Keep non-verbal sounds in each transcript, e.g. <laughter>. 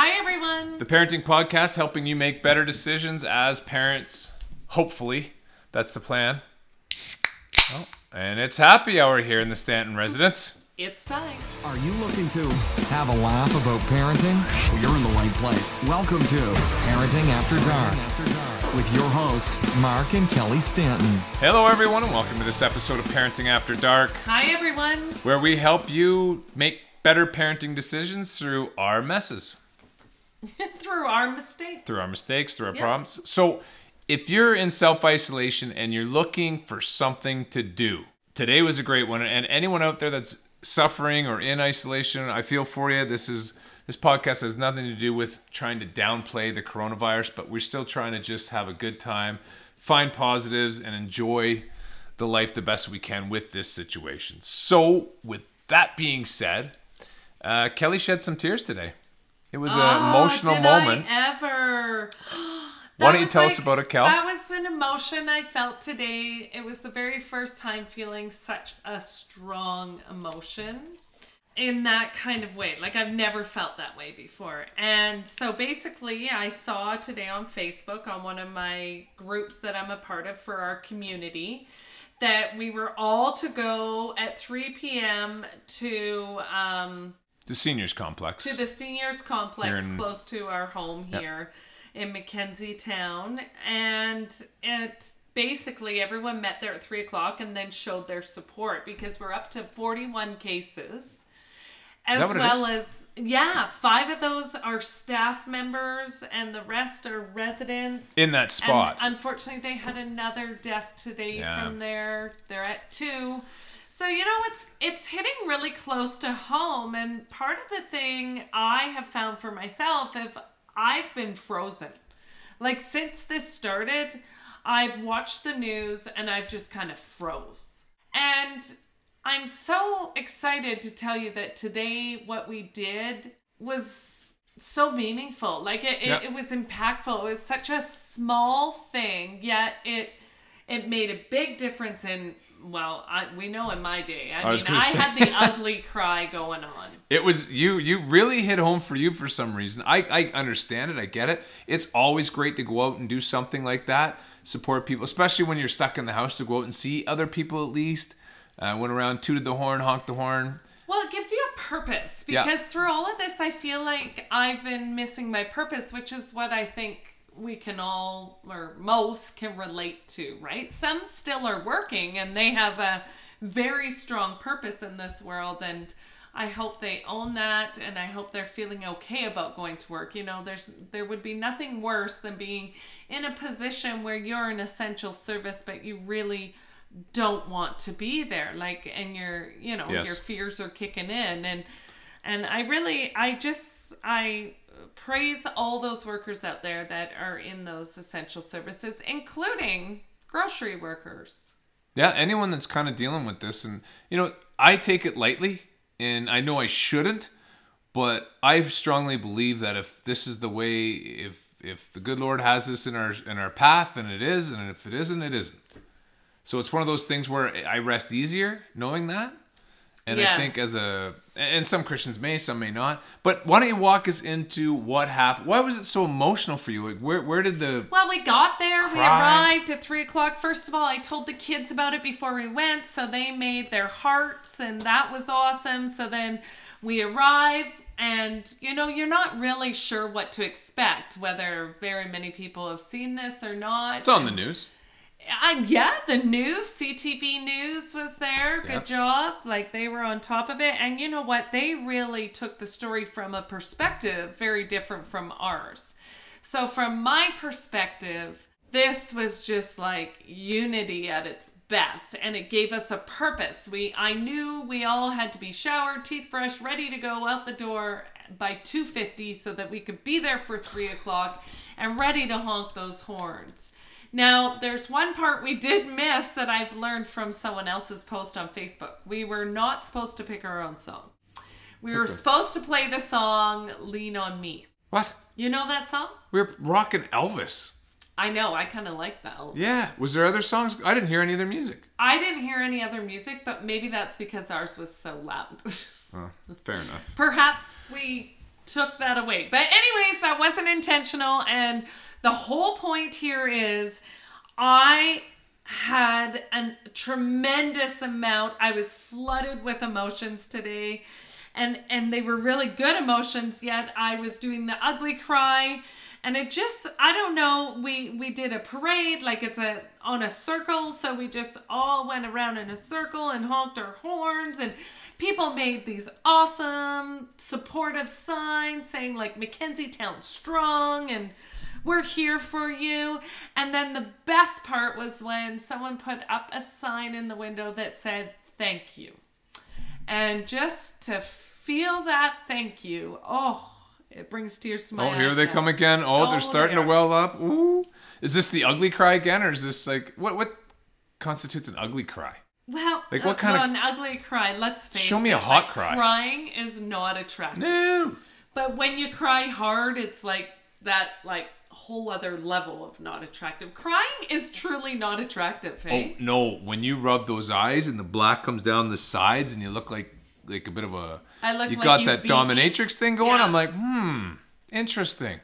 Hi, everyone. The Parenting Podcast helping you make better decisions as parents. Hopefully, that's the plan. Oh, and it's happy hour here in the Stanton residence. It's time. Are you looking to have a laugh about parenting? Well, you're in the right place. Welcome to Parenting After Dark with your host, Mark and Kelly Stanton. Hello, everyone, and welcome to this episode of Parenting After Dark, Hi, everyone. where we help you make better parenting decisions through our messes, <laughs> Through our mistakes. through our mistakes, through our Yeah. problems. So, if you're in self isolation and you're looking for something to do, today was a great one. And anyone out there that's suffering or in isolation, I feel for you. This is this podcast has nothing to do with trying to downplay the coronavirus, but we're still trying to just have a good time, find positives, and enjoy the life the best we can with this situation. So, with that being said, uh, Kelly shed some tears today. It was an Oh, emotional did moment. I ever. <gasps> Why don't you tell us about it, Kel? That was an emotion I felt today. It was the very first time feeling such a strong emotion in that kind of way. Like I've never felt that way before. And so basically, I saw today on Facebook on one of my groups that I'm a part of for our community that we were all to go at 3 p.m. to um, the seniors complex. to the seniors complex in- close to our home here in McKenzie Towne, and it basically everyone met there at three o'clock and then showed their support because we're up to forty-one cases, as that what it well as yeah, five of those are staff members and the rest are residents. in that spot. And unfortunately, they had another death today Yeah. from there. They're at two. So you know it's it's hitting really close to home, and part of the thing I have found for myself, if I've been frozen, like since this started, I've watched the news and I've just kind of froze, and I'm so excited to tell you that today what we did was so meaningful. Like it, it, it was impactful. It was such a small thing, yet it it made a big difference in well, I, we know in my day. I, I mean, I say- had the <laughs> ugly cry going on. It was you. You really hit home for you for some reason. I I understand it. I get it. It's always great to go out and do something like that. Support people, especially when you're stuck in the house. To go out and see other people at least. Uh, went around, tooted the horn, honked the horn. Well, it gives you a purpose Yeah. because through all of this, I feel like I've been missing my purpose, which is what I think we can all, or most, can relate to, right? Some still are working and they have a very strong purpose in this world. And I hope they own that and I hope they're feeling okay about going to work. You know, there's there would be nothing worse than being in a position where you're an essential service, but you really don't want to be there like and your you know Yes. your fears are kicking in and and i really i just i praise all those workers out there that are in those essential services including grocery workers Yeah, anyone that's kind of dealing with this, and you know, I take it lightly, and I know I shouldn't, but I strongly believe that if this is the way, if if the good Lord has this in our in our path, then it is, and if it isn't, it isn't. So it's one of those things where I rest easier knowing that. And I think as a and some Christians may, some may not. But why don't you walk us into what happened? Why was it so emotional for you? Like where where did the well we got there we arrived at three o'clock first of all i told the kids about it before we went so they made their hearts and that was awesome so then we arrive and you know you're not really sure what to expect whether very many people have seen this or not it's on the news. Uh, yeah, the news, CTV News was there. Good Yep. job. Like they were on top of it. And you know what? They really took the story from a perspective very different from ours. So, from my perspective, this was just like unity at its best and it gave us a purpose. We I knew we all had to be showered, teeth brushed, ready to go out the door by 250 so that we could be there for three o'clock and ready to honk those horns. Now, there's one part we did miss that I've learned from someone else's post on Facebook. We were not supposed to pick our own song. We were Okay. supposed to play the song Lean on Me. What? You know that song? We're rocking Elvis. I know, I kind of like that. Yeah. Was there other songs? I didn't hear any other music. I didn't hear any other music, but maybe that's because ours was so loud. <laughs> Oh, fair enough. Perhaps we took that away. But anyways, that wasn't intentional and the whole point here is I had a tremendous amount. I was flooded with emotions today. And and they were really good emotions, yet I was doing the ugly cry and it just i don't know we we did a parade like it's a on a circle so we just all went around in a circle and honked our horns and people made these awesome supportive signs saying like McKenzie Towne strong and we're here for you and then the best part was when someone put up a sign in the window that said thank you and just to feel that thank you oh it brings tears to my eyes. Oh, here they now. come again. Oh, they're Oh, starting they to well up. Ooh. Is this the ugly cry again, or is this like what what constitutes an ugly cry? Well, Like, what uh, kind of- an ugly cry? Let's face Show me it, a hot like, cry. Crying is not attractive, No. but when you cry hard, it's like that, like whole other level of not attractive. Crying is truly not attractive. Oh no! When you rub those eyes and the black comes down the sides and you look like like a bit of a I look you like got you that beat dominatrix thing going. Yeah. I'm like, hmm, interesting.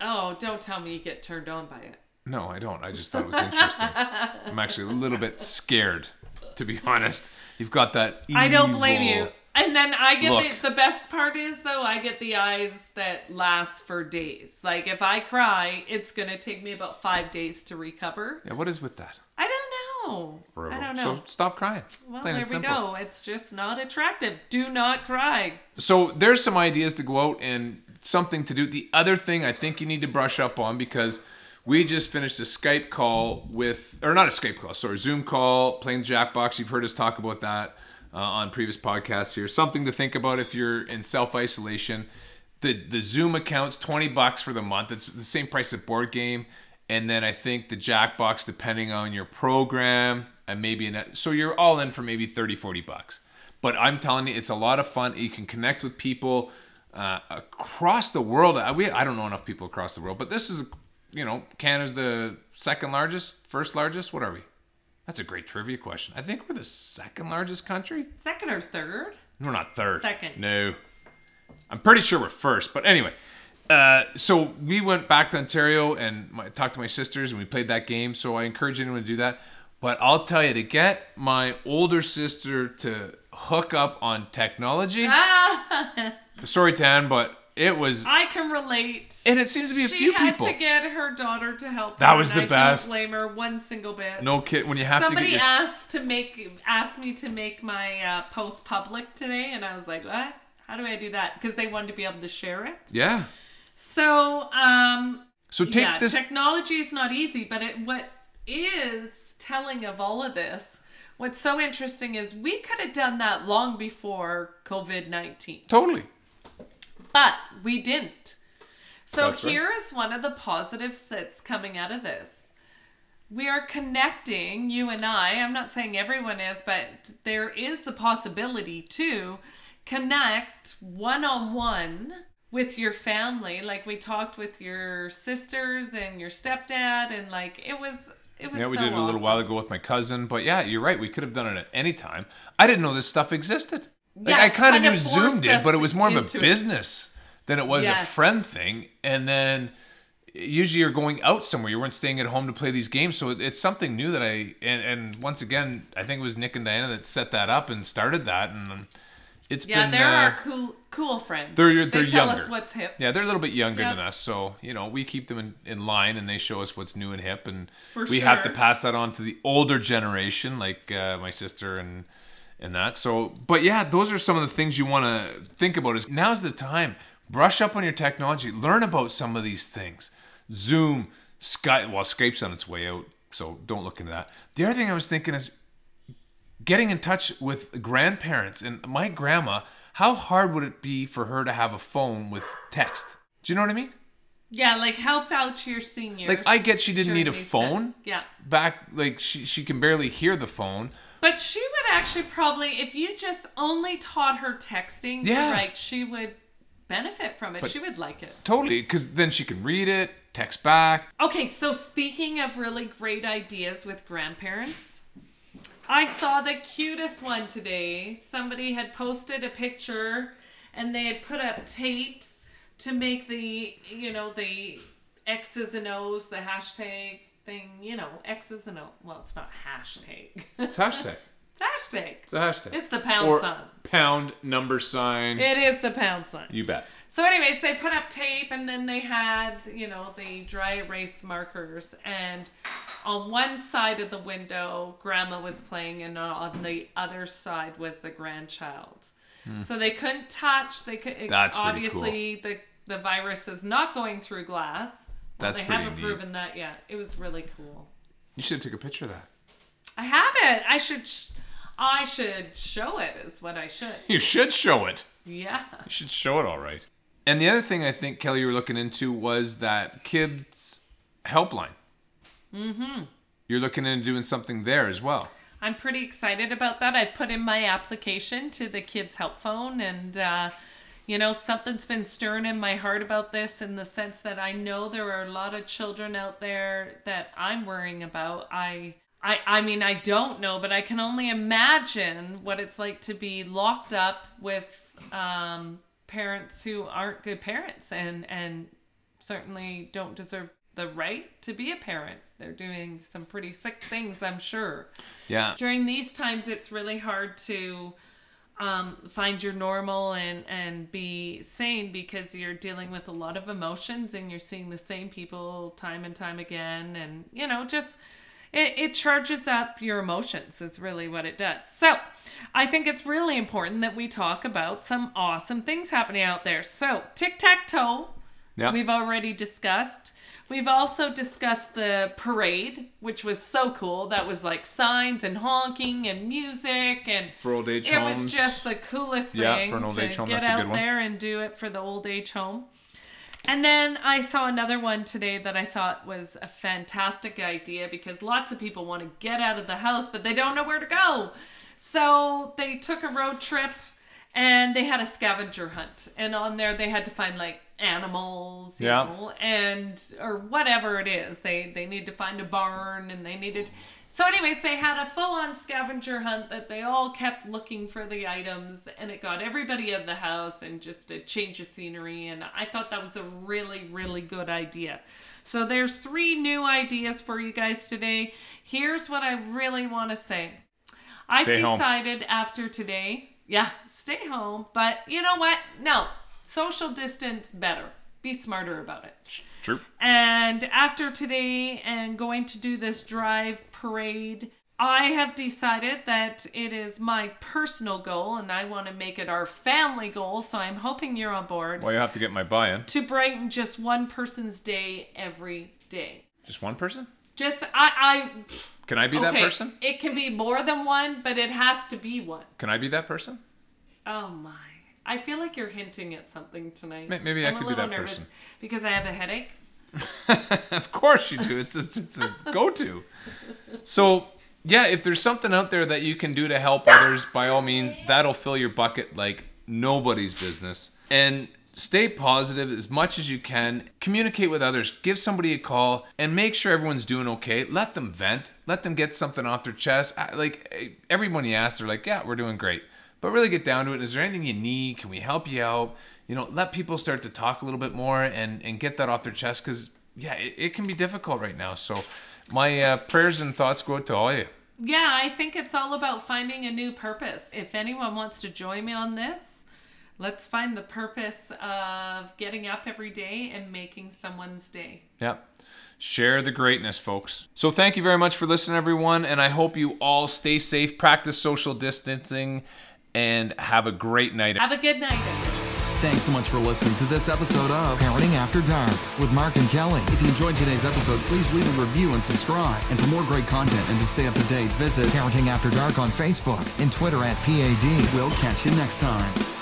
oh, don't tell me you get turned on by it. No, I don't. I just thought it was interesting. <laughs> I'm actually a little bit scared, to be honest. You've got that. I don't blame you. And then I get Look. the, the best part is though I get the eyes that last for days. Like if I cry, it's gonna take me about five days to recover. Yeah, what is with that? I don't know. I don't know. So stop crying. Well, Plain there we simple. go. It's just not attractive. Do not cry. So there's some ideas to go out and something to do. The other thing I think you need to brush up on because we just finished a Skype call with, or not a Skype call, sorry, Zoom call, playing Jackbox. You've heard us talk about that uh, on previous podcasts here. Something to think about if you're in self isolation. The the Zoom account's twenty bucks for the month. It's the same price as board game, and then I think the Jackbox, depending on your program, and maybe an so you're all in for maybe 30, 40 bucks. But I'm telling you, it's a lot of fun. You can connect with people uh, across the world. I, we, I don't know enough people across the world, but this is, you know, Canada's the second largest, first largest. What are we? That's a great trivia question. I think we're the second largest country. Second or third? We're not third. Second. No. I'm pretty sure we're first. But anyway, uh, so we went back to Ontario and my, talked to my sisters and we played that game. So I encourage anyone to do that. But I'll tell you, to get my older sister to hook up on technology, Ah, <laughs> sorry, Tan, but it was, I can relate. and it seems to be a few people. she few had people. to get her daughter to help. That her, was and the I best. Don't blame her one single bit. no kid, when you have Somebody to get your, asked to make asked me to make my uh, post public today, and I was like, "What? How do I do that?" Because they wanted to be able to share it. yeah. So, um, So take yeah, this. technology is not easy, but it, what is telling of all of this, what's so interesting is we could have done that long before COVID 19, totally. But we didn't. So That's right. here is one of the positives that's coming out of this. We are connecting, you and I. I'm not saying everyone is, but there is the possibility to connect one on one with your family. Like we talked with your sisters and your stepdad, and like it was, it was Yeah, we so did it a little awesome. while ago with my cousin. But yeah, you're right. We could have done it at any time. I didn't know this stuff existed. Like, Yeah, I kind of knew Zoom did, but it was more of a into it. business than it was a friend thing. And then usually you're going out somewhere. You weren't staying at home to play these games. So it's something new that I, and, and once again, I think it was Nick and Diana that set that up and started that. And it's Yeah, been. Yeah, they're uh, our cool, cool friends. they're- they they're tell younger. us what's hip. Yeah, they're a little bit younger Yep. than us, so you know we keep them in, in line, and they show us what's new and hip, and For we have to pass that on to the older generation, like uh, my sister and and that. So, but yeah, those are some of the things you want to think about. Is now's the time. Brush up on your technology. Learn about some of these things. Zoom, Skype. Well, Skype's on its way out, so don't look into that. The other thing I was thinking is getting in touch with grandparents and my grandma how hard would it be for her to have a phone with text do you know what i mean Yeah, like help out your seniors. Like, I get she didn't need a phone. Yeah. back like she, she can barely hear the phone But she would actually probably, if you just only taught her texting, Yeah. right, she would benefit from it. she would like it. totally because then she can read it text back Okay, so speaking of really great ideas with grandparents, I saw the cutest one today. Somebody had posted a picture and they had put up tape to make the you know the X's and O's, the hashtag thing, you know, X's and O. Well, it's not hashtag. It's hashtag. <laughs> it's hashtag. It's a hashtag. It's the pound or sign. pound number sign. It is the pound sign. you bet. So, anyways, they put up tape and then they had, you know, the dry erase markers. And on one side of the window, grandma was playing, and on the other side was the grandchild. So they couldn't touch. They could. Hmm. That's obviously the the virus is not going through glass. Well, That's they pretty haven't neat. proven that yet. It was really cool. You should take a picture of that. I haven't. I should. Sh- I should show it. Is what I should. <laughs> You should show it. Yeah. You should show it all right. And the other thing I think Kelly you were looking into was that kids helpline. Mm-hmm. You're looking into doing something there as well. I'm pretty excited about that. I've put in my application to the kids' help phone, and uh, you know, something's been stirring in my heart about this in the sense that I know there are a lot of children out there that I'm worrying about. I. I, I mean, I don't know, but I can only imagine what it's like to be locked up with um, parents who aren't good parents and, and certainly don't deserve the right to be a parent. They're doing some pretty sick things, I'm sure Yeah. during these times it's really hard to um, find your normal and and be sane because you're dealing with a lot of emotions and you're seeing the same people time and time again. And you know just it, it charges up your emotions is really what it does. So i think it's really important that we talk about some awesome things happening out there. So tic-tac-toe Yeah. We've already discussed. We've also discussed the parade, which was so cool. That was like signs and honking and music and For old age it homes. was just the coolest thing Yeah, for an old to age home, get that's a out one. there and do it for the old age home. And then I saw another one today that I thought was a fantastic idea because lots of people want to get out of the house, but they don't know where to go. So they took a road trip and they had a scavenger hunt. And on there they had to find like animals, you Yeah. know, and or whatever it is. They they need to find a barn and they needed so anyways, they had a full-on scavenger hunt that they all kept looking for the items and it got everybody out of the house and just a change of scenery and I thought that was a really really good idea. So there's three new ideas for you guys today. Here's what I really want to say. I've Stay home. decided after today, yeah, stay home, but you know what? No. Social distance better. Be smarter about it. True. And after today and going to do this drive parade, I have decided that it is my personal goal and I want to make it our family goal. So I'm hoping you're on board Well, you have to get my buy-in. to brighten just one person's day every day. Just one person? Just, I, I Can I be I, that okay, person? it can be more than one, but it has to be one. Can I be that person? Oh my. I feel like you're hinting at something tonight. May- maybe I I'm a could be little that nervous person. Because I have a headache. <laughs> of course you do. It's just, it's a go-to. So yeah, if there's something out there that you can do to help others, by all means, that'll fill your bucket like nobody's business. And stay positive as much as you can. Communicate with others. Give somebody a call and make sure everyone's doing okay. Let them vent. Let them get something off their chest. Like eh, everyone you ask, they're like, "Yeah, we're doing great." But really get down to it. Is there anything you need? Can we help you out? You know, let people start to talk a little bit more and and get that off their chest because yeah, it, it can be difficult right now. So my uh, prayers and thoughts go out to all you. Yeah, I think it's all about finding a new purpose. If anyone wants to join me on this, let's find the purpose of getting up every day and making someone's day. Yep. Share the greatness, folks. So thank you very much for listening, everyone, and I hope you all stay safe, practice social distancing, and have a great night. Have a good night. Thanks so much for listening to this episode of Parenting After Dark with Mark and Kelly. If you enjoyed today's episode, please leave a review and subscribe. And for more great content and to stay up to date, visit Parenting After Dark on Facebook and Twitter at PAD. We'll catch you next time.